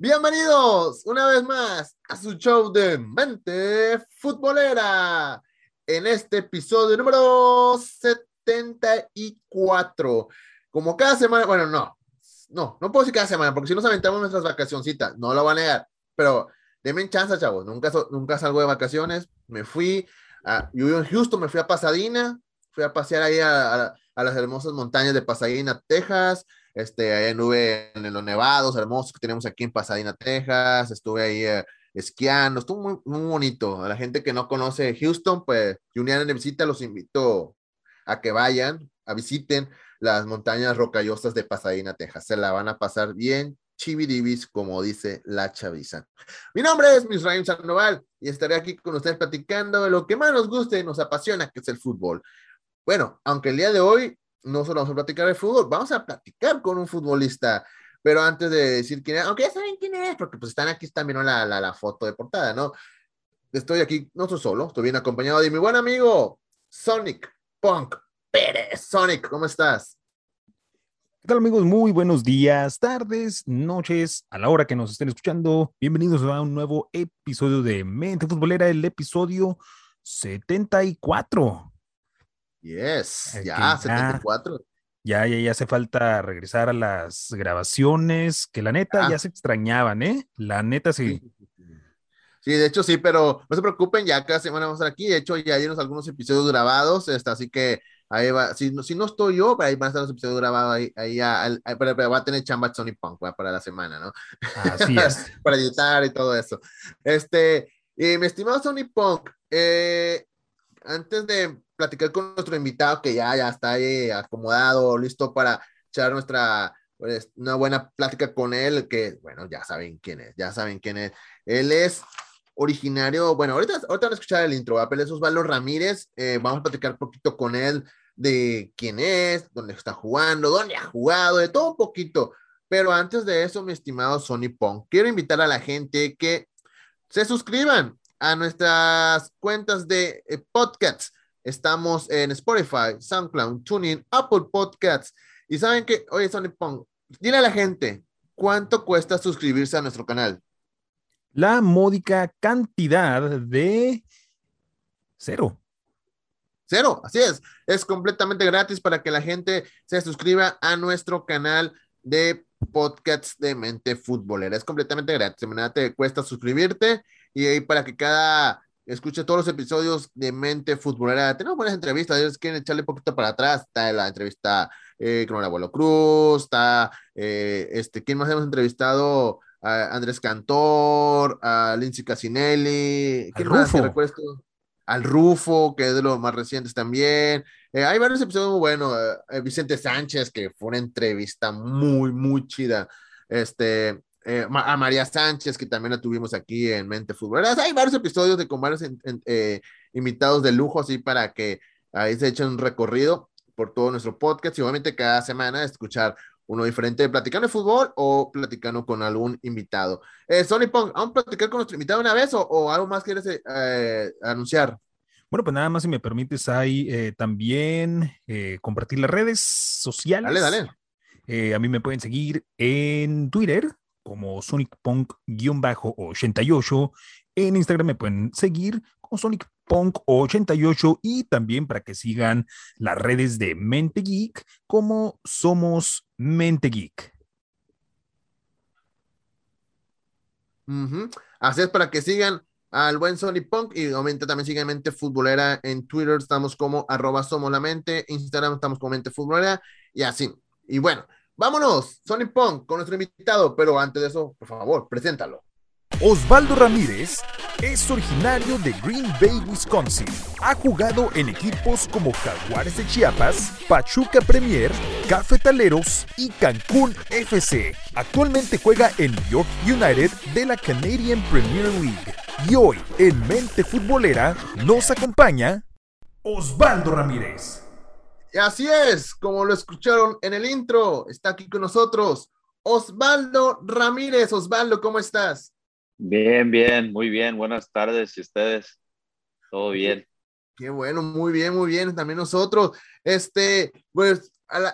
bienvenidos una vez más a su show de mente futbolera en este episodio número 74. Como cada semana, bueno, no, no, no puedo decir cada semana porque si nos aventamos nuestras vacacioncitas, no lo van a negar, pero denme chance, chavos, nunca, nunca salgo de vacaciones, me fui, a, yo en Houston, me fui a Pasadena, fui a pasear ahí a, a- a las hermosas montañas de Pasadena, Texas. Este, ahí anduve en los nevados hermosos que tenemos aquí en Pasadena, Texas. Estuve ahí eh, esquiando, estuvo muy, muy bonito. A la gente que no conoce Houston, pues, y un día de visita, los invito a que vayan, a visiten las montañas rocallosas de Pasadena, Texas. Se la van a pasar bien chibidibis, como dice la chaviza. Mi nombre es Misraim Sandoval y estaré aquí con ustedes platicando de lo que más nos gusta y nos apasiona, que es el fútbol. Bueno, aunque el día de hoy no solo vamos a platicar de fútbol, vamos a platicar con un futbolista. Pero antes de decir quién es, aunque ya saben quién es, porque pues están aquí, están viendo la, la, la foto de portada, ¿no? Estoy aquí, no estoy solo, estoy bien acompañado de mi buen amigo Sonic Punk Pérez. Sonic, ¿cómo estás? ¿Qué tal amigos? Muy buenos días, tardes, noches, a la hora que nos estén escuchando. Bienvenidos a un nuevo episodio de Mente Futbolera, el episodio 74. Yes, Aquí ya, ya. 74. Ya, ya, ya hace falta regresar a las grabaciones, que la neta Ah. ya se extrañaban, ¿eh? La neta sí. Sí, de hecho sí, pero no se preocupen, ya cada semana vamos a estar aquí. De hecho, ya hay unos- algunos episodios grabados, este, así que ahí va. Si no, si no estoy yo, ahí van a estar los episodios grabados. Ahí, ahí, pero, pero va a tener chamba Sony Punk ¿va? para la semana, ¿no? Así es. para editar y todo eso. Este, y mi estimado Sony Punk, eh, antes de platicar con nuestro invitado, que ya, ya está ahí acomodado, listo para echar nuestra, pues, una buena plática con él, que, bueno, ya saben quién es, ya saben quién es. Él es originario, bueno, ahorita, ahorita van a escuchar el intro, ¿va? pero es Osvaldo Ramírez, eh, vamos a platicar un poquito con él de quién es, dónde está jugando, dónde ha jugado, de todo un poquito. Pero antes de eso, mi estimado Sony Pong, quiero invitar a la gente que se suscriban a nuestras cuentas de eh, podcasts. Estamos en Spotify, SoundCloud, TuneIn, Apple Podcasts. Y saben que, oye, Sony Pong, dile a la gente cuánto cuesta suscribirse a nuestro canal. La módica cantidad de cero. Cero, así es. Es completamente gratis para que la gente se suscriba a nuestro canal de podcasts de mente futbolera. Es completamente gratis. De manera te cuesta suscribirte y ahí para que cada escuche todos los episodios de mente futbolera. Tenemos buenas entrevistas. Ellos quieren echarle un poquito para atrás. Está la entrevista eh, con el abuelo Cruz. Está eh, este, ¿quién más hemos entrevistado? A Andrés Cantor, a Lindsay Casinelli. ¿Quién más? Rufo. Al Rufo, que es de los más recientes también. Eh, hay varios episodios muy buenos. eh, Vicente Sánchez, que fue una entrevista muy, muy chida. Este, eh, a María Sánchez, que también la tuvimos aquí en Mente Futbolera. Hay varios episodios de con varios en- en- eh, invitados de lujo, así para que ahí se echen un recorrido por todo nuestro podcast y obviamente cada semana escuchar uno diferente, platicando de fútbol o platicando con algún invitado. Eh, Sony Pong, ¿vamos a platicar con nuestro invitado una vez o, o algo más quieres eh, anunciar? Bueno, pues nada más si me permites ahí eh, también eh, compartir las redes sociales. Dale, dale. A mí me pueden seguir en Twitter como SonicPunk-88. En Instagram me pueden seguir como SonicPunk88 y también para que sigan las redes de Mente Geek como Somos Mente Geek. Así es para que sigan al buen Sony Punk y obviamente también sigan Mente Futbolera en Twitter, estamos como arroba somos la mente, Instagram estamos como Mente Futbolera y así. Y bueno, vámonos, Sony Punk con nuestro invitado, pero antes de eso, por favor, preséntalo. Osvaldo Ramírez es originario de Green Bay, Wisconsin. Ha jugado en equipos como Jaguares de Chiapas, Pachuca Premier, Cafetaleros y Cancún FC. Actualmente juega en York United de la Canadian Premier League. Y hoy, en Mente Futbolera, nos acompaña Osvaldo Ramírez. Y así es, como lo escucharon en el intro, está aquí con nosotros Osvaldo Ramírez. Osvaldo, ¿cómo estás? Bien, bien, muy bien. Buenas tardes. ¿Y ustedes? Todo bien. Qué bueno, muy bien, muy bien. También nosotros. Este, pues,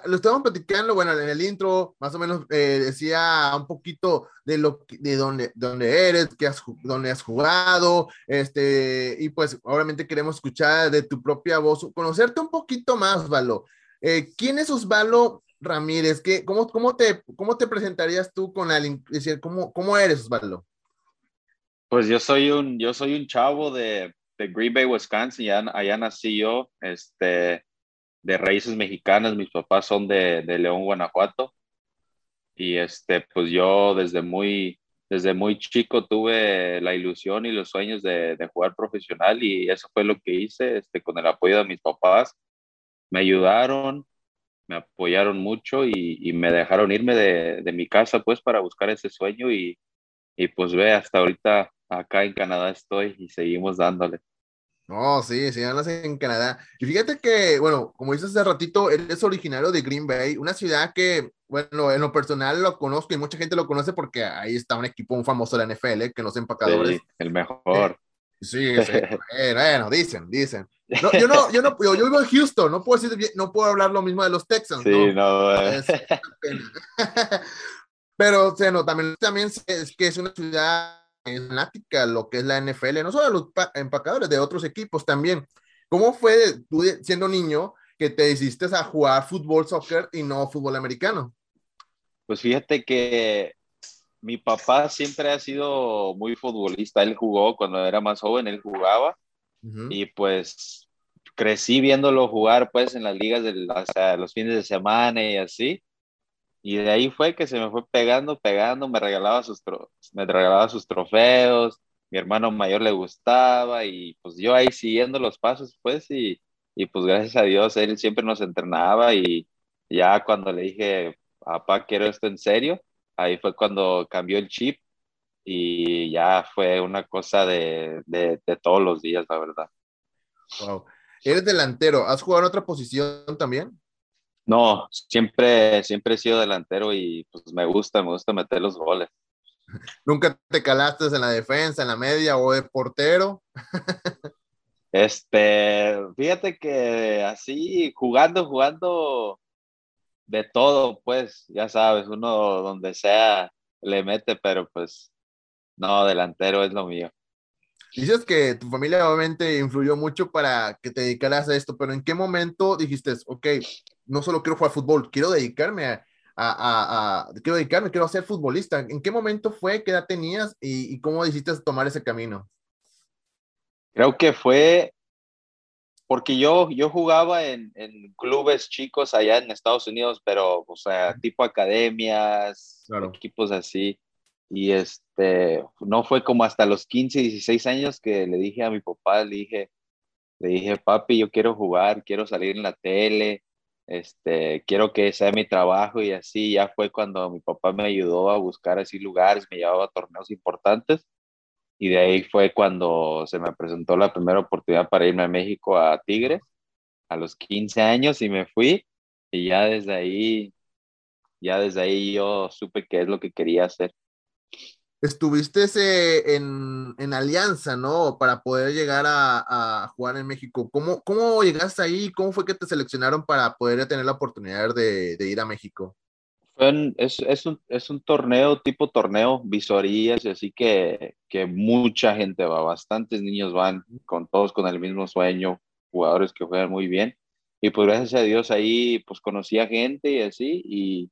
lo estábamos platicando, bueno, en el intro, más o menos eh, decía un poquito de lo de dónde, dónde eres, qué has, dónde has jugado, este, y pues obviamente queremos escuchar de tu propia voz, conocerte un poquito más, Valo. Eh, ¿Quién es Osvaldo Ramírez? ¿Qué, cómo, cómo, te, ¿Cómo te presentarías tú con alguien? Decir, ¿cómo, ¿Cómo eres, Osvaldo? Pues yo soy un, yo soy un chavo de, de Green Bay, Wisconsin, allá, nací yo, este, de raíces mexicanas, mis papás son de, de, León, Guanajuato, y este, pues yo desde muy, desde muy chico tuve la ilusión y los sueños de, de jugar profesional y eso fue lo que hice, este, con el apoyo de mis papás, me ayudaron, me apoyaron mucho y, y me dejaron irme de, de, mi casa pues para buscar ese sueño y, y pues ve, hasta ahorita acá en Canadá estoy y seguimos dándole. No, sí, sí, andas en Canadá. Y fíjate que, bueno, como dices hace ratito, él es originario de Green Bay, una ciudad que, bueno, en lo personal lo conozco y mucha gente lo conoce porque ahí está un equipo, un famoso de la NFL, que no sé empacadores. Sí, el mejor. Sí, sí, bueno, dicen, dicen. No, yo no, yo no, yo, yo, vivo en Houston, no puedo decir, no puedo hablar lo mismo de los Texans. Sí, no, no es Pero, o sea, no, también, también es que es una ciudad fanática lo que es la NFL, no solo los empacadores, de otros equipos también. ¿Cómo fue tú siendo niño que te hiciste a jugar fútbol, soccer y no fútbol americano? Pues fíjate que mi papá siempre ha sido muy futbolista. Él jugó cuando era más joven, él jugaba uh -huh. y pues crecí viéndolo jugar pues en las ligas de los fines de semana y así. Y de ahí fue que se me fue pegando, pegando, me regalaba sus, me regalaba sus trofeos, mi hermano mayor le gustaba y pues yo ahí siguiendo los pasos pues y, y pues gracias a Dios él siempre nos entrenaba y ya cuando le dije, papá, quiero esto en serio, ahí fue cuando cambió el chip y ya fue una cosa de, de, de todos los días, la verdad. Wow. Eres delantero, ¿has jugado en otra posición también? No, siempre, siempre he sido delantero y pues me gusta, me gusta meter los goles. ¿Nunca te calaste en la defensa, en la media o de portero? este, fíjate que así, jugando, jugando de todo, pues, ya sabes, uno donde sea le mete, pero pues no, delantero es lo mío. Dices que tu familia obviamente influyó mucho para que te dedicaras a esto, pero ¿en qué momento dijiste, ok, no solo quiero jugar fútbol, quiero dedicarme a, a, a, a quiero dedicarme, quiero ser futbolista? ¿En qué momento fue, qué edad tenías y, y cómo decidiste tomar ese camino? Creo que fue porque yo, yo jugaba en, en, clubes chicos allá en Estados Unidos, pero, o sea, tipo academias, claro. equipos así. Y este, no fue como hasta los 15, 16 años que le dije a mi papá, le dije, le dije, papi, yo quiero jugar, quiero salir en la tele, este, quiero que sea mi trabajo y así, ya fue cuando mi papá me ayudó a buscar así lugares, me llevaba a torneos importantes y de ahí fue cuando se me presentó la primera oportunidad para irme a México a Tigres a los 15 años y me fui y ya desde ahí, ya desde ahí yo supe qué es lo que quería hacer estuviste en, en, Alianza, ¿no? Para poder llegar a, a, jugar en México. ¿Cómo, ¿Cómo llegaste ahí? ¿Cómo fue que te seleccionaron para poder tener la oportunidad de, ir a México? Es, es, un, es, un, torneo, tipo torneo, visorías, así que, que mucha gente va, bastantes niños van, con todos con el mismo sueño, jugadores que juegan muy bien. Y pues gracias a Dios ahí pues conocí a gente y así, y,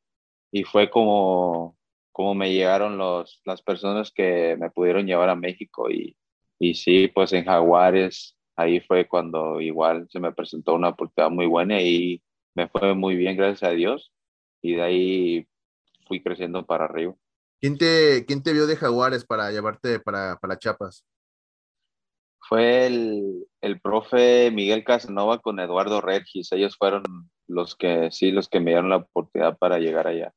y fue como, cómo me llegaron los, las personas que me pudieron llevar a México y, y sí, pues en Jaguares, ahí fue cuando igual se me presentó una oportunidad muy buena y me fue muy bien, gracias a Dios, y de ahí fui creciendo para arriba. ¿Quién te, quién te vio de Jaguares para llevarte para, para Chiapas? Fue el, el profe Miguel Casanova con Eduardo Regis. Ellos fueron los que, sí, los que me dieron la oportunidad para llegar allá.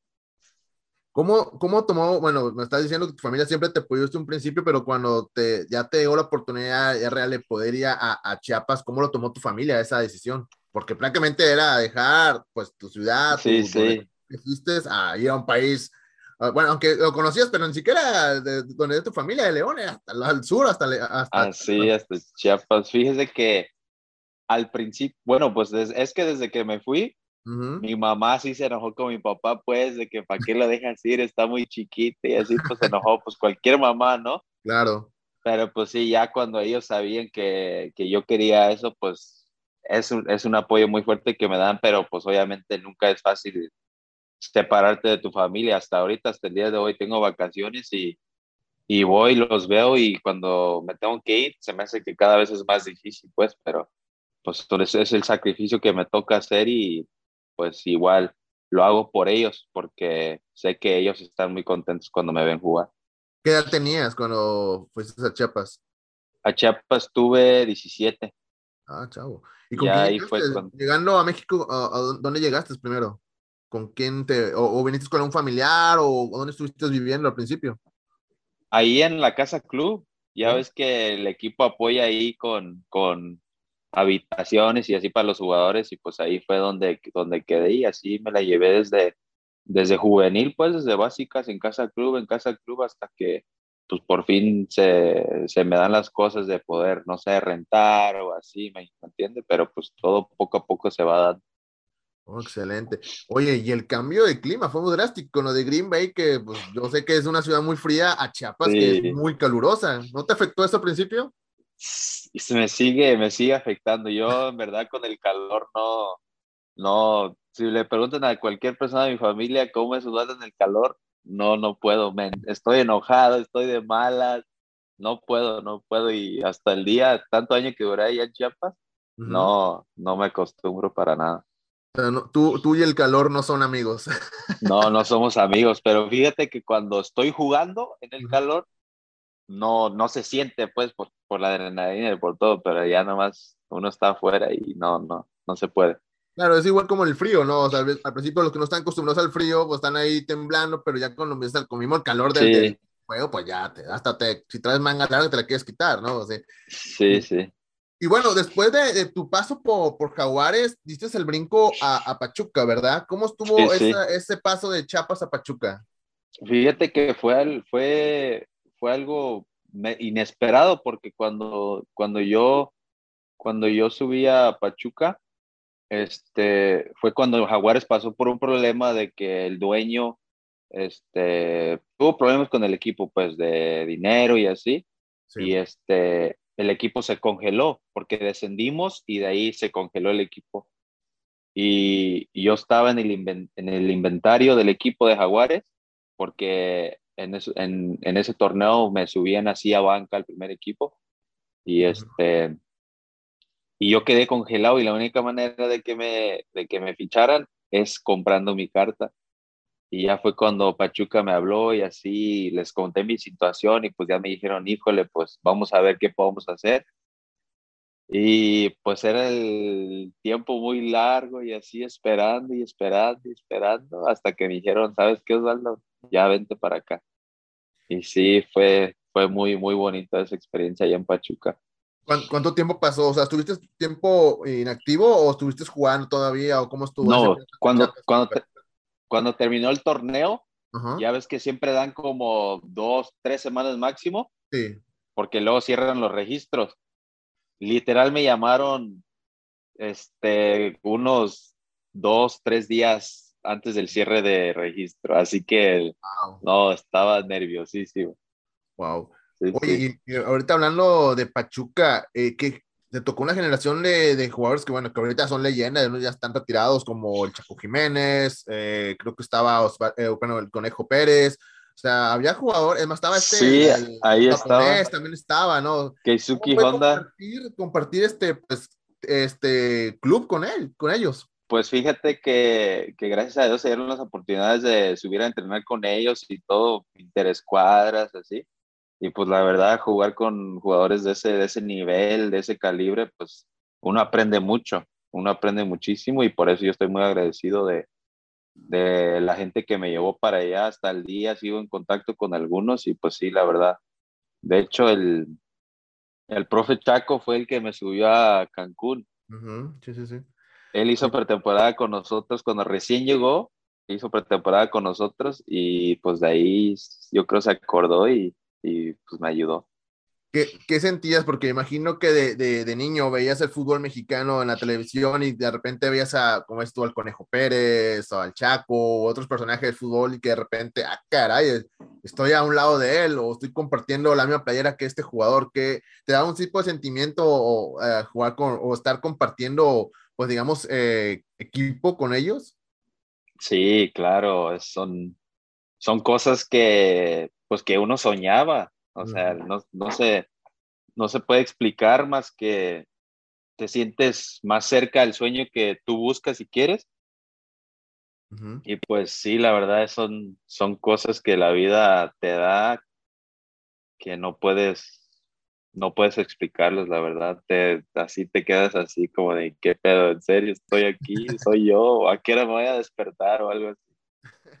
¿Cómo, ¿Cómo tomó, bueno, me estás diciendo que tu familia siempre te apoyó desde un principio, pero cuando te, ya te dio la oportunidad ya real de poder ir a, a, Chiapas, ¿cómo lo tomó tu familia esa decisión? Porque prácticamente era dejar, pues, tu ciudad, sí, sí. fuiste a ir a un país, ah, bueno, aunque lo conocías, pero ni siquiera de, donde es tu familia, de León, hasta al sur, hasta... hasta ah, sí, hasta Chiapas. Fíjese que al principio, bueno, pues es que desde que me fui, mi mamá sí se enojó con mi papá, pues, de que para qué lo dejas ir, está muy chiquita y así, pues se enojó, pues cualquier mamá, ¿no? Claro. Pero pues sí, ya cuando ellos sabían que, que yo quería eso, pues es un, es un apoyo muy fuerte que me dan, pero pues obviamente nunca es fácil separarte de tu familia. Hasta ahorita, hasta el día de hoy, tengo vacaciones y, y voy, los veo y cuando me tengo que ir, se me hace que cada vez es más difícil, pues, pero pues es el sacrificio que me toca hacer y pues igual lo hago por ellos porque sé que ellos están muy contentos cuando me ven jugar. ¿Qué edad tenías cuando fuiste a Chiapas? A Chiapas tuve 17. Ah, chavo. ¿Y con quién fue Llegando a México, ¿a, dónde llegaste primero? ¿Con quién te, o, viniste con un familiar o, dónde estuviste viviendo al principio? Ahí en la casa club, ya ves que el equipo apoya ahí con, con habitaciones y así para los jugadores y pues ahí fue donde, donde quedé y así me la llevé desde, desde juvenil, pues desde básicas en casa club, en casa club hasta que pues por fin se, se me dan las cosas de poder, no sé, rentar o así, ¿me, entiende? Pero pues todo poco a poco se va dando. Oh, excelente. Oye, y el cambio de clima fue muy drástico, lo de Green Bay, que pues, yo sé que es una ciudad muy fría, a Chiapas, que es muy calurosa. ¿No te afectó eso al principio? Y se me sigue, me sigue afectando. Yo, en verdad, con el calor no, no, si le preguntan a cualquier persona de mi familia cómo es sudar en el calor, no, no puedo, estoy enojado, estoy de malas, no puedo, no puedo. Y hasta el día, tanto año que duré allá en Chiapas, no, no me acostumbro para nada. tú, tú y el calor no son amigos. No, no somos amigos, pero fíjate que cuando estoy jugando en el calor, no, no se siente pues por, por la adrenalina y por todo, pero ya nomás uno está afuera y no, no, no se puede. Claro, es igual como el frío, ¿no? O sea, al principio los que no están acostumbrados al frío, pues están ahí temblando, pero ya cuando empieza el mismo el calor del, juego, pues ya, te, hasta te, si traes manga larga te la quieres quitar, ¿no? O sea, sí, sí. Y bueno, después de, tu paso por, por, Jaguares, diste el brinco a, a Pachuca, ¿verdad? ¿Cómo estuvo ese paso de Chiapas a Pachuca? Fíjate que fue, fue fue algo inesperado porque cuando, cuando yo cuando yo subí a Pachuca, este, fue cuando Jaguares pasó por un problema de que el dueño este, tuvo problemas con el equipo, pues de dinero y así, y este, el equipo se congeló porque descendimos y de ahí se congeló el equipo. Y, y yo estaba en el, en el inventario del equipo de Jaguares porque en, en, ese torneo me subían así a banca al primer equipo y este y yo quedé congelado y la única manera de que me de que me ficharan es comprando mi carta. Y ya fue cuando Pachuca me habló y así les conté mi situación y pues ya me dijeron híjole pues vamos a ver qué podemos hacer y pues era el tiempo muy largo y así esperando y esperando y esperando hasta que me dijeron sabes qué Osvaldo ya vente para acá. Y sí, fue, fue muy, muy bonita esa experiencia allá en Pachuca. ¿Cuánto tiempo pasó? O sea, ¿estuviste tiempo inactivo o estuviste jugando todavía o cómo estuvo? No, cuando, cuando, cuando terminó el torneo, ya ves que siempre dan como dos, tres semanas máximo. Sí. Porque luego cierran los registros. Literal me llamaron este, unos dos, tres días antes del cierre de registro, así que no, estaba nerviosísimo. Wow. Oye, Y, ahorita hablando de Pachuca, eh, que te tocó una generación de, jugadores que, bueno, que ahorita son leyendas, ya están retirados, como el Chaco Jiménez, eh, creo que estaba eh, bueno, el Conejo Pérez, o sea, había jugadores, además estaba este. Sí, ahí estaba. También estaba, ¿no? Keisuke Honda. Compartir, compartir, este, pues, este club con él, con ellos. Pues fíjate que, que, gracias a Dios se dieron las oportunidades de subir a entrenar con ellos y todo, interescuadras, así. Y pues la verdad, jugar con jugadores de ese, de ese nivel, de ese calibre, pues uno aprende mucho, uno aprende muchísimo y por eso yo estoy muy agradecido de, de la gente que me llevó para allá hasta el día, sigo en contacto con algunos y pues sí, la verdad. De hecho, el, el profe Chaco fue el que me subió a Cancún. Sí, sí, sí. Él hizo pretemporada con nosotros cuando recién llegó, hizo pretemporada con nosotros y pues de ahí yo creo se acordó y, y pues me ayudó. ¿Qué, sentías? Porque imagino que de, niño veías el fútbol mexicano en la televisión y de repente veías a, como estuvo al Conejo Pérez o al Chaco o otros personajes del fútbol y que de repente, ah, caray, estoy a un lado de él o estoy compartiendo la misma playera que este jugador, que te da un tipo de sentimiento o, eh, jugar con, o estar compartiendo, pues digamos, eh, equipo con ellos. Sí, claro, son, son cosas que, pues que uno soñaba o sea, no, no, se, no se puede explicar más que te sientes más cerca del sueño que tú buscas y quieres. Y pues sí, la verdad son, son cosas que la vida te da que no puedes, no puedes explicarles, la verdad. Te, así te quedas así como de, ¿qué pedo? ¿En serio estoy aquí? ¿Soy yo? ¿A qué hora me voy a despertar o algo así?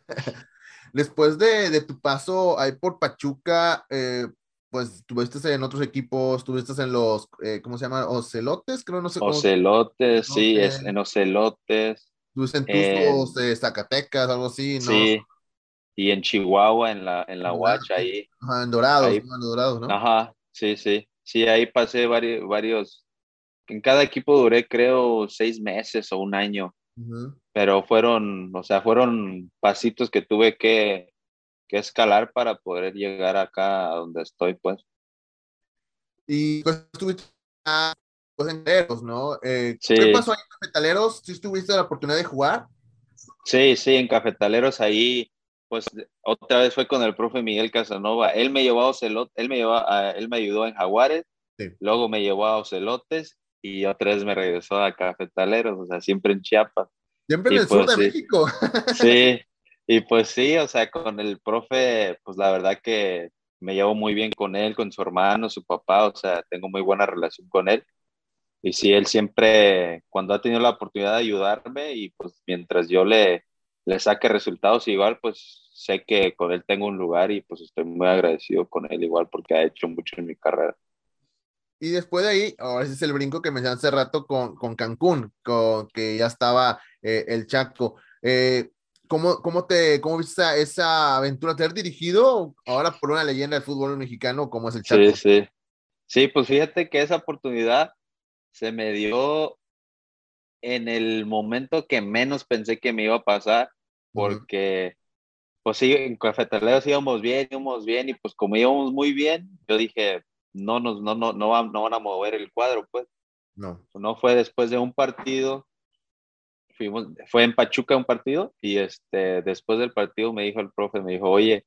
Después de, tu paso ahí por Pachuca, eh, pues tuviste en otros equipos, tuviste en los, eh, ¿cómo se llama? Ocelotes, creo, no sé. Ocelotes, sí, es en Ocelotes. Tuviste en Tuzos, de Zacatecas, algo así, ¿no? Sí, y en Chihuahua, en la, en la Huacha, ahí. Ajá, en Dorados, en Dorados, ¿no? Ajá, sí, sí. Sí, ahí pasé varios, varios, en cada equipo duré creo seis meses o un año pero fueron, o sea, fueron pasitos que tuve que, que escalar para poder llegar acá a donde estoy, pues. Y pues estuviste pues, en Cafetaleros, ¿no? Eh, ¿Qué pasó ahí en Cafetaleros? ¿Sí tuviste la oportunidad de jugar? Sí, sí, en Cafetaleros ahí, pues otra vez fue con el profe Miguel Casanova. Él me llevó a Ocelot, él me llevó a, él me ayudó en Jaguares, luego me llevó a Ocelotes y otra vez me regresó a Cafetaleros, o sea, siempre en Chiapas. Siempre en el sur pues de México. Sí, y pues sí, o sea, con el profe, pues la verdad que me llevo muy bien con él, con su hermano, su papá, o sea, tengo muy buena relación con él. Y sí, él siempre, cuando ha tenido la oportunidad de ayudarme y pues mientras yo le, le saque resultados igual, pues sé que con él tengo un lugar y pues estoy muy agradecido con él igual porque ha hecho mucho en mi carrera. Y después de ahí, ahora ese es el brinco que me hace rato con, con Cancún, con, que ya estaba eh, el Chaco. Eh, ¿cómo, cómo, te, ¿Cómo viste esa, aventura? ¿Te has dirigido ahora por una leyenda del fútbol mexicano como es el Chaco? Sí, sí. Sí, pues fíjate que esa oportunidad se me dio en el momento que menos pensé que me iba a pasar, porque, pues sí, en Cafetaleros íbamos bien, íbamos bien, y pues como íbamos muy bien, yo dije, no, nos, no, no, no, van, no van a mover el cuadro, pues. No. No fue después de un partido, fuimos, fue en Pachuca un partido, y este, después del partido me dijo el profe, me dijo, oye,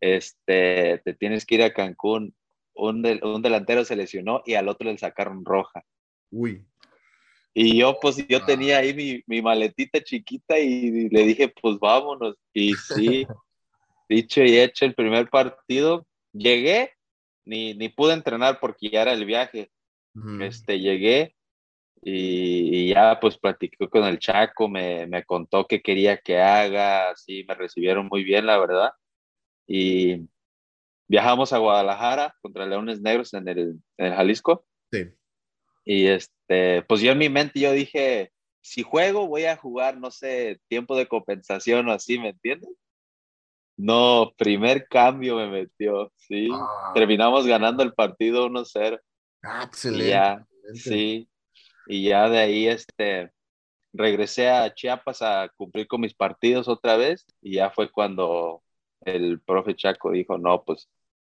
este, te tienes que ir a Cancún, un, un delantero se lesionó y al otro le sacaron roja. Uy. Y yo, pues, yo ah. tenía ahí mi, mi, maletita chiquita y le dije, pues vámonos. Y sí, dicho y hecho, el primer partido, llegué ni, ni pude entrenar porque ya era el viaje. Este, llegué y, ya pues platicé con el Chaco, me, me, contó qué quería que haga, así me recibieron muy bien, la verdad. Y viajamos a Guadalajara contra Leones Negros en el, en el Jalisco. Sí. Y este, pues yo en mi mente yo dije, si juego voy a jugar, no sé, tiempo de compensación o así, ¿me entiendes? No, primer cambio me metió, sí. Ah. Terminamos ganando el partido 1-0. Ah, excelente. ya, sí. Y ya de ahí, este, regresé a Chiapas a cumplir con mis partidos otra vez y ya fue cuando el profe Chaco dijo, no, pues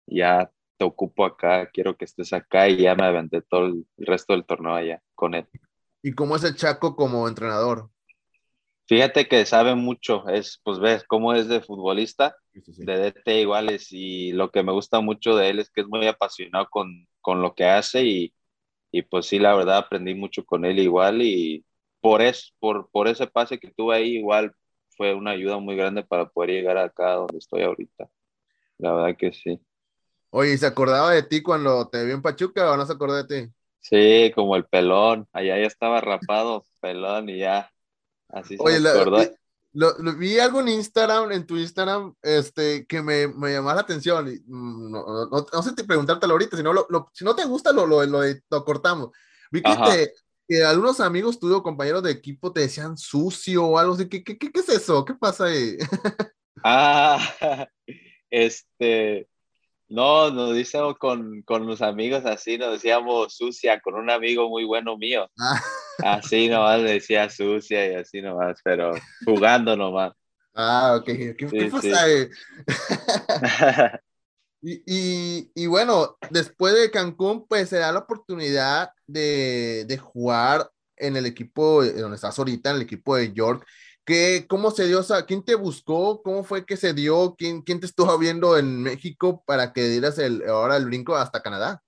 ya te ocupo acá, quiero que estés acá y ya me aventé todo el resto del torneo allá con él. ¿Y cómo es el Chaco como entrenador? Fíjate que sabe mucho, es, pues ves cómo es de futbolista, de DT iguales, y lo que me gusta mucho de él es que es muy apasionado con, con lo que hace y, y, pues sí, la verdad aprendí mucho con él igual y, por, eso, por, por ese pase que tuve ahí, igual fue una ayuda muy grande para poder llegar acá donde estoy ahorita. La verdad que sí. Oye, ¿se acordaba de ti cuando te vio en Pachuca o no se acordó de ti? Sí, como el pelón. Allá ya estaba rapado, pelón, y ya. Así se Oye, acordó. Lo, vi algo en Instagram, en tu Instagram, este, que me, me llamó la atención. Y, mm, no, no, no, sé si preguntártelo ahorita, si no, lo, si no te gusta, lo, lo, lo, cortamos. Vi que, te, que, algunos amigos tuyos, compañeros de equipo, te decían sucio o algo así. ¿Qué, qué, qué, qué es eso? ¿Qué pasa ahí? ah, este, no, nos decíamos con, con, los amigos así, nos decíamos sucia, con un amigo muy bueno mío. Ah. Así nomás decía sucia y así nomás, pero jugando nomás. Ah, ok. ¿Qué, pasa ahí? y, y, y, bueno, después de Cancún, pues se da la oportunidad de, de jugar en el equipo donde estás ahorita, en el equipo de York. ¿Cómo se dio? ¿Quién te buscó? ¿Cómo fue que se dio? ¿Quién, quién te estuvo viendo en México para que dieras el, ahora el brinco hasta Canadá?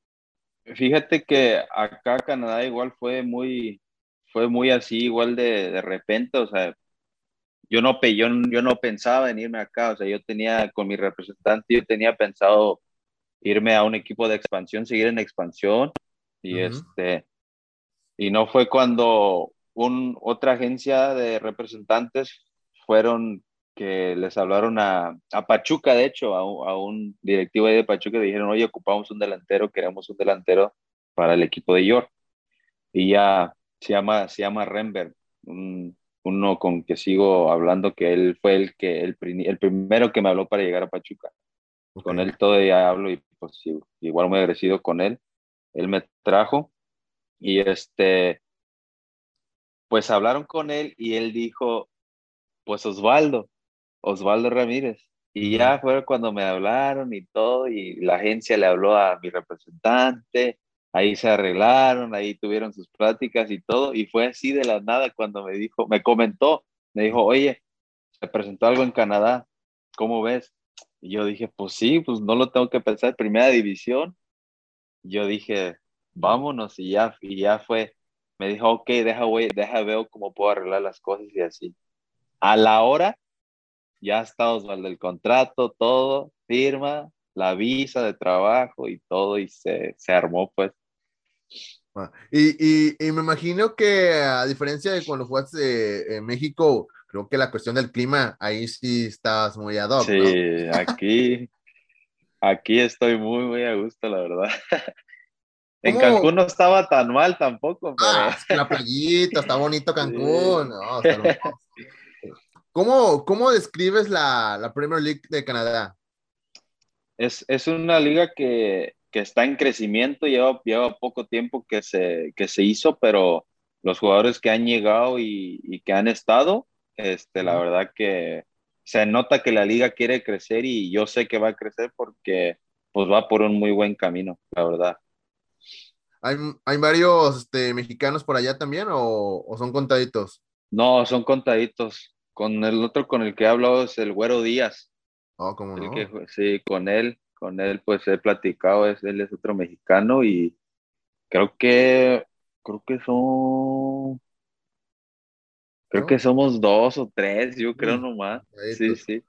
Fíjate que acá Canadá igual fue muy, fue muy así, igual de, de repente, o sea, yo no, yo, yo no pensaba en irme acá, o sea, yo tenía con mi representante, yo tenía pensado irme a un equipo de expansión, seguir en expansión, y este, y no fue cuando un, otra agencia de representantes fueron que les hablaron a, a Pachuca, de hecho, a un, a un directivo de Pachuca, y dijeron, oye, ocupamos un delantero, queremos un delantero para el equipo de York. Y ya se llama, se llama Renberg, un, uno con que sigo hablando, que él fue el, que, el, el primero que me habló para llegar a Pachuca. Con él todavía hablo y pues igual muy agradecido con él. Él me trajo y este, pues hablaron con él y él dijo, pues Osvaldo, Osvaldo Ramírez. Y ya fue cuando me hablaron y todo, y la agencia le habló a mi representante, ahí se arreglaron, ahí tuvieron sus pláticas y todo, y fue así de la nada cuando me dijo, me comentó, me dijo, oye, se presentó algo en Canadá, ¿cómo ves? Y yo dije, pues sí, pues no lo tengo que pensar, primera división. Yo dije, vámonos, y ya, y ya fue me dijo, ok, deja, wey, deja veo cómo puedo arreglar las cosas y así. A la hora, ya está Osvaldo el contrato, todo, firma, la visa de trabajo y todo, y se, se armó, pues. Ah, y, y, y, me imagino que a diferencia de cuando jugaste en México, creo que la cuestión del clima, ahí sí estás muy ad hoc, Sí, aquí, aquí estoy muy, muy a gusto, la verdad. En Cancún no estaba tan mal tampoco. Ah, la playita, está bonito Cancún. ¿Cómo, ¿Cómo, describes la, la, Premier League de Canadá? Es, es una liga que, que, está en crecimiento, lleva, lleva poco tiempo que se, que se hizo, pero los jugadores que han llegado y, y que han estado, este, la verdad que se nota que la liga quiere crecer y yo sé que va a crecer porque pues va por un muy buen camino, la verdad. ¿Hay, hay varios este, mexicanos por allá también o, son contaditos? No, son contaditos. Con el otro con el que he hablado es el Güero Díaz. Oh, ¿cómo no? sí, con él, con él pues he platicado, es, él es otro mexicano y creo que, creo que son, creo que somos dos o tres, yo creo nomás. Sí, sí.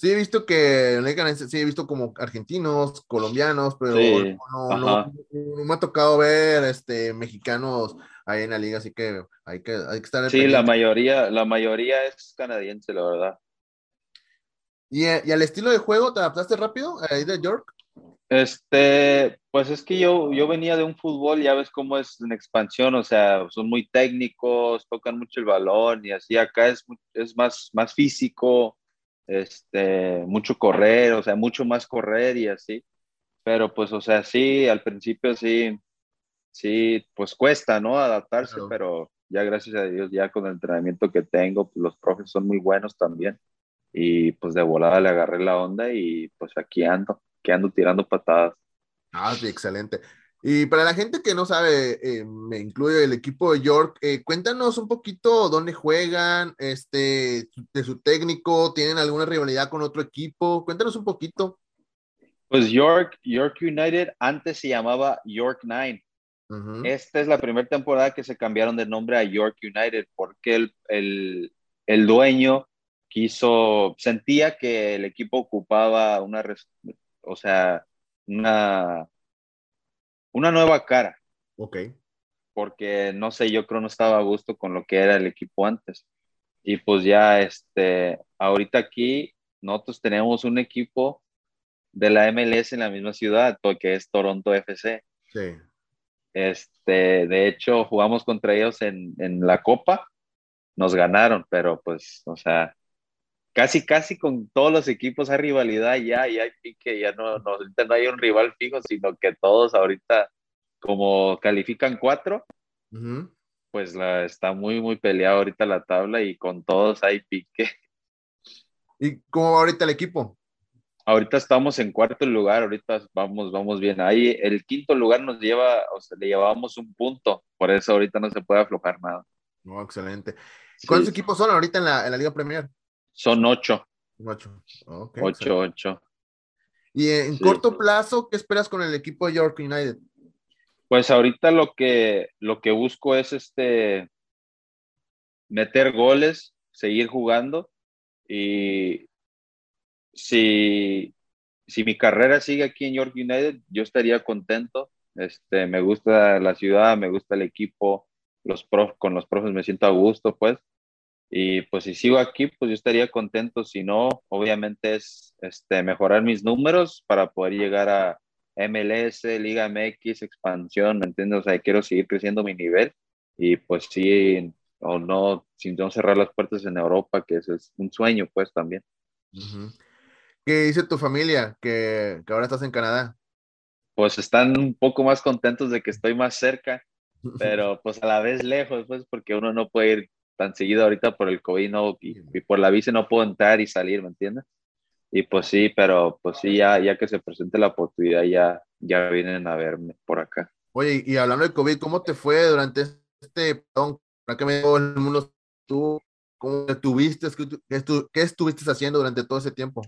Sí, he visto que sí he visto como argentinos, colombianos, pero no, me ha tocado ver este mexicanos ahí en la liga, así que hay que, hay que estar. Sí, la mayoría, la mayoría es canadiense, la verdad. ¿Y, ¿Y, al estilo de juego te adaptaste rápido ahí de York? Este, pues es que yo, yo venía de un fútbol, ya ves cómo es en expansión, o sea, son muy técnicos, tocan mucho el balón y así acá es, es más, más físico este, mucho correr, o sea, mucho más correr y así. Pero pues, o sea, sí, al principio sí, sí, pues cuesta, ¿no? Adaptarse, pero ya gracias a Dios, ya con el entrenamiento que tengo, pues los profes son muy buenos también. Y pues de volada le agarré la onda y pues aquí ando, aquí ando tirando patadas. Ah, sí, excelente. Y para la gente que no sabe, eh, me incluye el equipo de York, eh, cuéntanos un poquito dónde juegan, este, de su técnico, tienen alguna rivalidad con otro equipo, cuéntanos un poquito. Pues York, York United antes se llamaba York Nine. Esta es la primera temporada que se cambiaron de nombre a York United porque el, el, el dueño quiso, sentía que el equipo ocupaba una, o sea, una, una nueva cara. Ok. Porque, no sé, yo creo no estaba a gusto con lo que era el equipo antes. Y pues ya, este, ahorita aquí nosotros tenemos un equipo de la MLS en la misma ciudad, que es Toronto FC. Sí. Este, de hecho, jugamos contra ellos en, en la Copa, nos ganaron, pero pues, o sea, casi, casi con todos los equipos hay rivalidad ya, y hay pique, ya no, no, no hay un rival fijo, sino que todos ahorita, como califican cuatro, pues la, está muy, muy peleado ahorita la tabla y con todos hay pique. ¿Y cómo va ahorita el equipo? Ahorita estamos en cuarto lugar, ahorita vamos, vamos bien. Ahí el quinto lugar nos lleva, o sea, le llevábamos un punto, por eso ahorita no se puede aflojar nada. No, excelente. ¿Cuántos equipos son ahorita en la, en la Liga Premier? Son ocho. Ocho. ocho, ocho. Y en corto plazo, ¿qué esperas con el equipo de York United? Pues ahorita lo que, lo que busco es este meter goles, seguir jugando y si, si mi carrera sigue aquí en York United, yo estaría contento. Este, me gusta la ciudad, me gusta el equipo, los prof, con los profes me siento a gusto, pues. Y pues si sigo aquí, pues yo estaría contento. Si no, obviamente es este, mejorar mis números para poder llegar a MLS, Liga MX, expansión, ¿me entiendes? O sea, quiero seguir creciendo mi nivel y pues sí, o no, sin no cerrar las puertas en Europa, que eso es un sueño, pues también. ¿Qué dice tu familia que, que ahora estás en Canadá? Pues están un poco más contentos de que estoy más cerca, pero pues a la vez lejos, pues porque uno no puede ir tan seguido ahorita por el COVID no, y, por la visa no puedo entrar y salir, ¿me entiendes? Y pues sí, pero pues sí, ya, ya que se presente la oportunidad, ya, ya vienen a verme por acá. Oye, y hablando de COVID, ¿cómo te fue durante este, perdón, que me el mundo tú, cómo tuviste, qué, qué estuviste haciendo durante todo ese tiempo?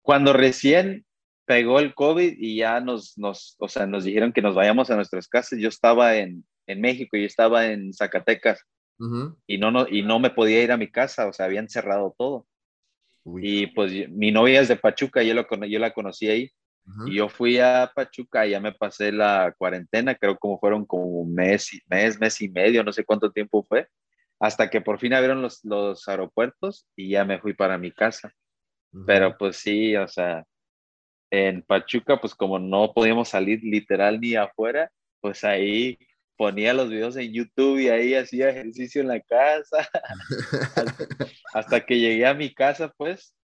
Cuando recién pegó el COVID y ya nos, nos, o sea, nos dijeron que nos vayamos a nuestras casas, yo estaba en, en México, yo estaba en Zacatecas y, no, no, y no me podía ir a mi casa, o sea, habían cerrado todo. Y pues mi novia es de Pachuca, yo, lo, yo la conocí ahí. Y yo fui a Pachuca y ya me pasé la cuarentena, creo como fueron como un mes, mes, mes y medio, no sé cuánto tiempo fue, hasta que por fin abrieron los, los aeropuertos y ya me fui para mi casa. Pero pues sí, o sea, en Pachuca, pues como no podíamos salir literal ni afuera, pues ahí ponía los videos en YouTube y ahí hacía ejercicio en la casa. hasta, que llegué a mi casa, pues,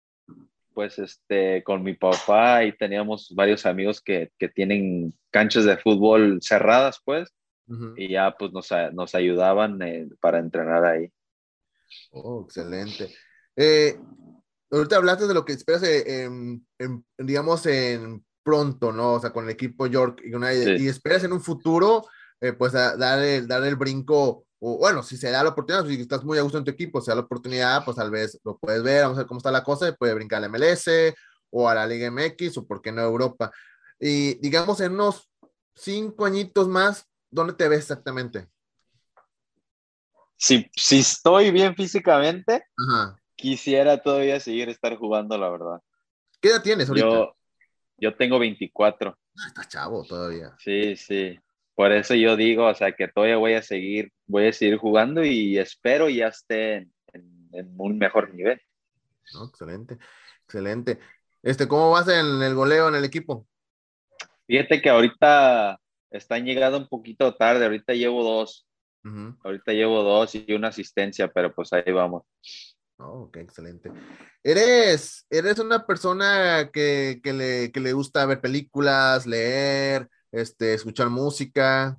pues este, con mi papá y teníamos varios amigos que, que tienen canchas de fútbol cerradas, pues, y ya pues nos, nos ayudaban eh, para entrenar ahí. Oh, excelente. Eh, ahorita hablaste de lo que esperas, eh, digamos, en pronto, ¿no? O sea, con el equipo York United. Y esperas en un futuro eh, pues dar, el, dar el brinco, o bueno, si se da la oportunidad, si estás muy a gusto en tu equipo, si da la oportunidad, pues tal vez lo puedes ver, vamos a ver cómo está la cosa, y puede brincar al MLS o a la Liga MX o por qué no a Europa. Y digamos, en unos cinco añitos más, ¿dónde te ves exactamente? Si, si estoy bien físicamente, quisiera todavía seguir estar jugando, la verdad. ¿Qué edad tienes ahorita? Yo, yo tengo 24. Ah, estás chavo todavía. Sí, sí por eso yo digo, o sea, que todavía voy a seguir, voy a seguir jugando y espero ya esté en, un mejor nivel. excelente, excelente. Este, ¿cómo vas en el goleo en el equipo? Fíjate que ahorita están llegando un poquito tarde, ahorita llevo dos. Ahorita llevo dos y una asistencia, pero pues ahí vamos. Oh, ok, excelente. ¿Eres, eres una persona que, que, le, que le gusta ver películas, leer, este, escuchar música.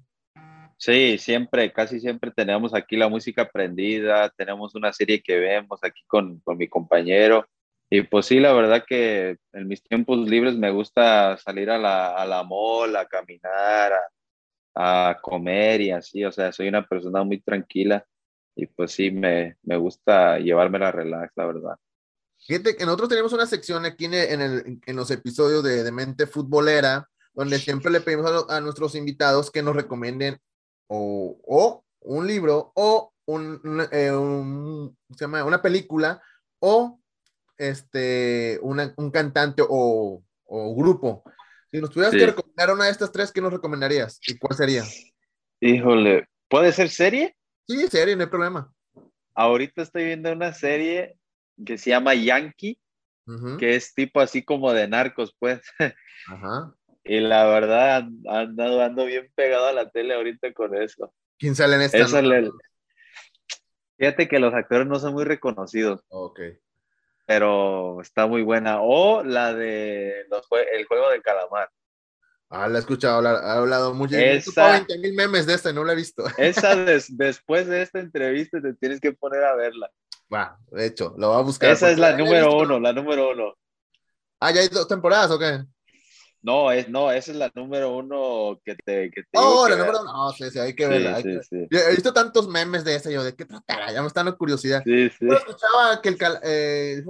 Sí, siempre, casi siempre tenemos aquí la música prendida, tenemos una serie que vemos aquí con, con mi compañero. Y pues sí, la verdad que en mis tiempos libres me gusta salir a la, a la mall, a caminar, a, a, comer y así. O sea, soy una persona muy tranquila y pues sí, me, me gusta llevarme la relax, la verdad. Que nosotros tenemos una sección aquí en, el, en, los episodios de, de Mente Futbolera donde siempre le pedimos a, nuestros invitados que nos recomienden o, un libro o eh, un, se llama? una película o este, un cantante o, grupo. Si nos tuvieras que recomendar una de estas tres, ¿qué nos recomendarías? ¿Y cuál sería? Híjole, ¿puede ser serie? Sí, serie, no hay problema. Ahorita estoy viendo una serie que se llama Yankee, que es tipo así como de narcos, pues. Ajá. Y la verdad, ando, ando bien pegado a la tele ahorita con eso. ¿Quién sale en esta? Fíjate que los actores no son muy reconocidos. Ok. Pero está muy buena. O la de El Juego del Calamar. Ah, la he escuchado hablar, ha hablado mucho. Esa, 20 mil memes de esta, no la he visto. Esa después de esta entrevista te tienes que poner a verla. Va, de hecho, lo voy a buscar. Esa es la número uno, la número uno. Ah, ¿ya hay dos temporadas o qué? No, es, no, esa es la número uno que te. Que te oh, la número uno. No, sí, sí, hay que verla. He visto tantos memes de esa, yo, ¿de qué tratará? Ya me está dando curiosidad. Sí, sí. Yo escuchaba que el. Eh,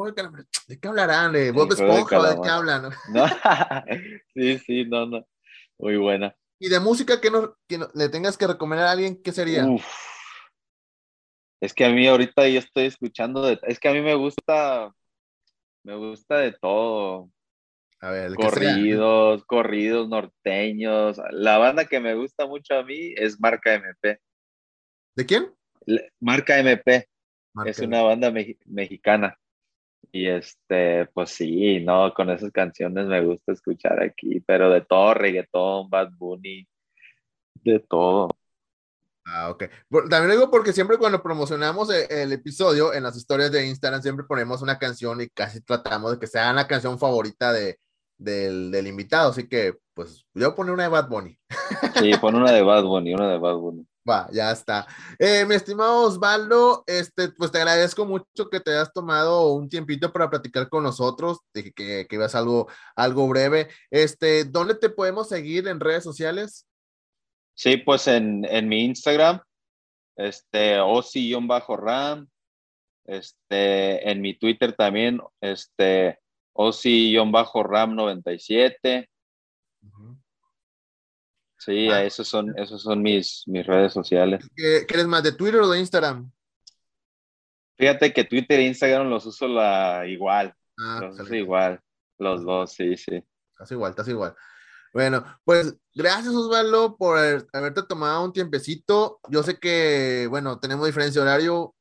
¿De qué hablarán? ¿De Bob Esponja de qué hablan? No. sí, sí, no, no. Muy buena. ¿Y de música que, no, que le tengas que recomendar a alguien, qué sería? Uf. Es que a mí ahorita yo estoy escuchando, de, es que a mí me gusta, me gusta de todo corridos, corridos norteños. La banda que me gusta mucho a mí es Marca MP. ¿De quién? Marca MP. es una banda mexicana. Y este, pues sí, no, con esas canciones me gusta escuchar aquí, pero de todo, reggaetón, Bad Bunny, de todo. Ah, ok. También digo porque siempre cuando promocionamos el, el, episodio en las historias de Instagram siempre ponemos una canción y casi tratamos de que sea la canción favorita de, del, invitado, así que pues voy a poner una de Bad Bunny. Sí, pon una de Bad Bunny, una de Bad Bunny. Va, ya está. Eh, mi estimado Osvaldo, este, pues te agradezco mucho que te hayas tomado un tiempito para platicar con nosotros. Dije que, que ibas algo, algo breve. Este, ¿dónde te podemos seguir en redes sociales? Sí, pues en, en mi Instagram, este, osi-ram, este, en mi Twitter también, este, Osi-RAM97. Sí, ah. esos son, esos son mis, mis redes sociales. ¿Qué, eres más, de Twitter o de Instagram? Fíjate que Twitter e Instagram los uso la, igual. Ah, los uso igual. Los dos, sí, sí. Estás igual, estás igual. Bueno, pues gracias Osvaldo por haberte tomado un tiempecito. Yo sé que, bueno, tenemos diferencia de horario,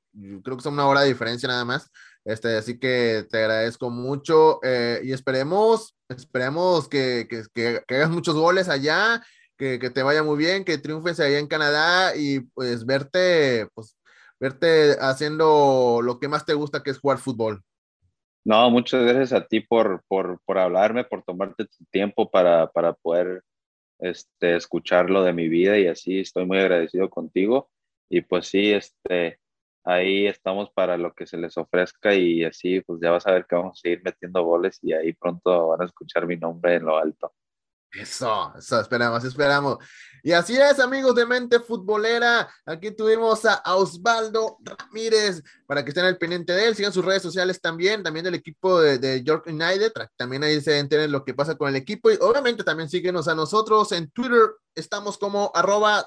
creo que son una hora de diferencia nada más. Este, así que te agradezco mucho eh, y esperemos, esperemos que, que, hagas muchos goles allá, que, te vaya muy bien, que triunfes allá en Canadá y pues verte, pues verte haciendo lo que más te gusta, que es jugar fútbol. No, muchas gracias a ti por, por, por hablarme, por tomarte tu tiempo para, para poder este, escuchar lo de mi vida y así estoy muy agradecido contigo. Y pues sí, este, ahí estamos para lo que se les ofrezca y así pues ya vas a ver que vamos a seguir metiendo goles y ahí pronto van a escuchar mi nombre en lo alto. Eso, eso, esperamos, esperamos. Y así es, amigos de Mente Futbolera. Aquí tuvimos a Osvaldo Ramírez para que estén al pendiente de él. Sigan sus redes sociales también, también del equipo de, York United. También ahí se enteren lo que pasa con el equipo. Y obviamente también síguenos a nosotros en Twitter. Estamos como arroba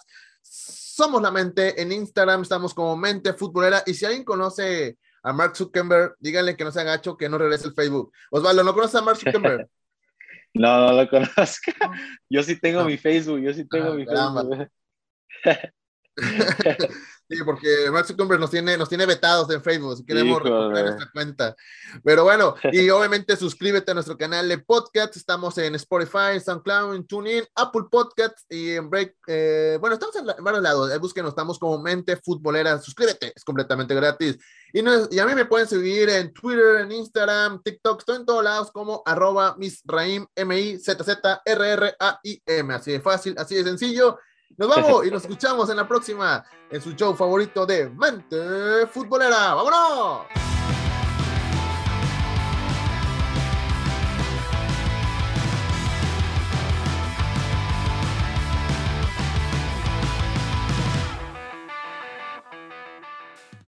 somos la mente. En Instagram estamos como Mente Futbolera. Y si alguien conoce a Mark Zuckerberg, díganle que no se agacho, que no regrese el Facebook. Osvaldo, ¿no conoces a Mark Zuckerberg? no, no lo conozco. Yo sí tengo mi Facebook, yo sí tengo ah, mi Facebook. Sí, porque Mark Zuckerberg nos tiene, nos tiene vetados en Facebook, si queremos recuperar esta cuenta. Pero bueno, y obviamente suscríbete a nuestro canal de podcast. Estamos en Spotify, SoundCloud, en TuneIn, Apple Podcasts y en Break. Eh, bueno, estamos en, varios lados. Búsquenos, estamos como Mente Futbolera. Suscríbete, es completamente gratis. Y, y, a mí me pueden seguir en Twitter, en Instagram, TikTok, estoy en todos lados como arroba misraim, M-I-Z-Z-R-R-A-I-M. Así de fácil, así de sencillo. Nos vamos y nos escuchamos en la próxima, en su show favorito de Mente Futbolera. ¡Vámonos!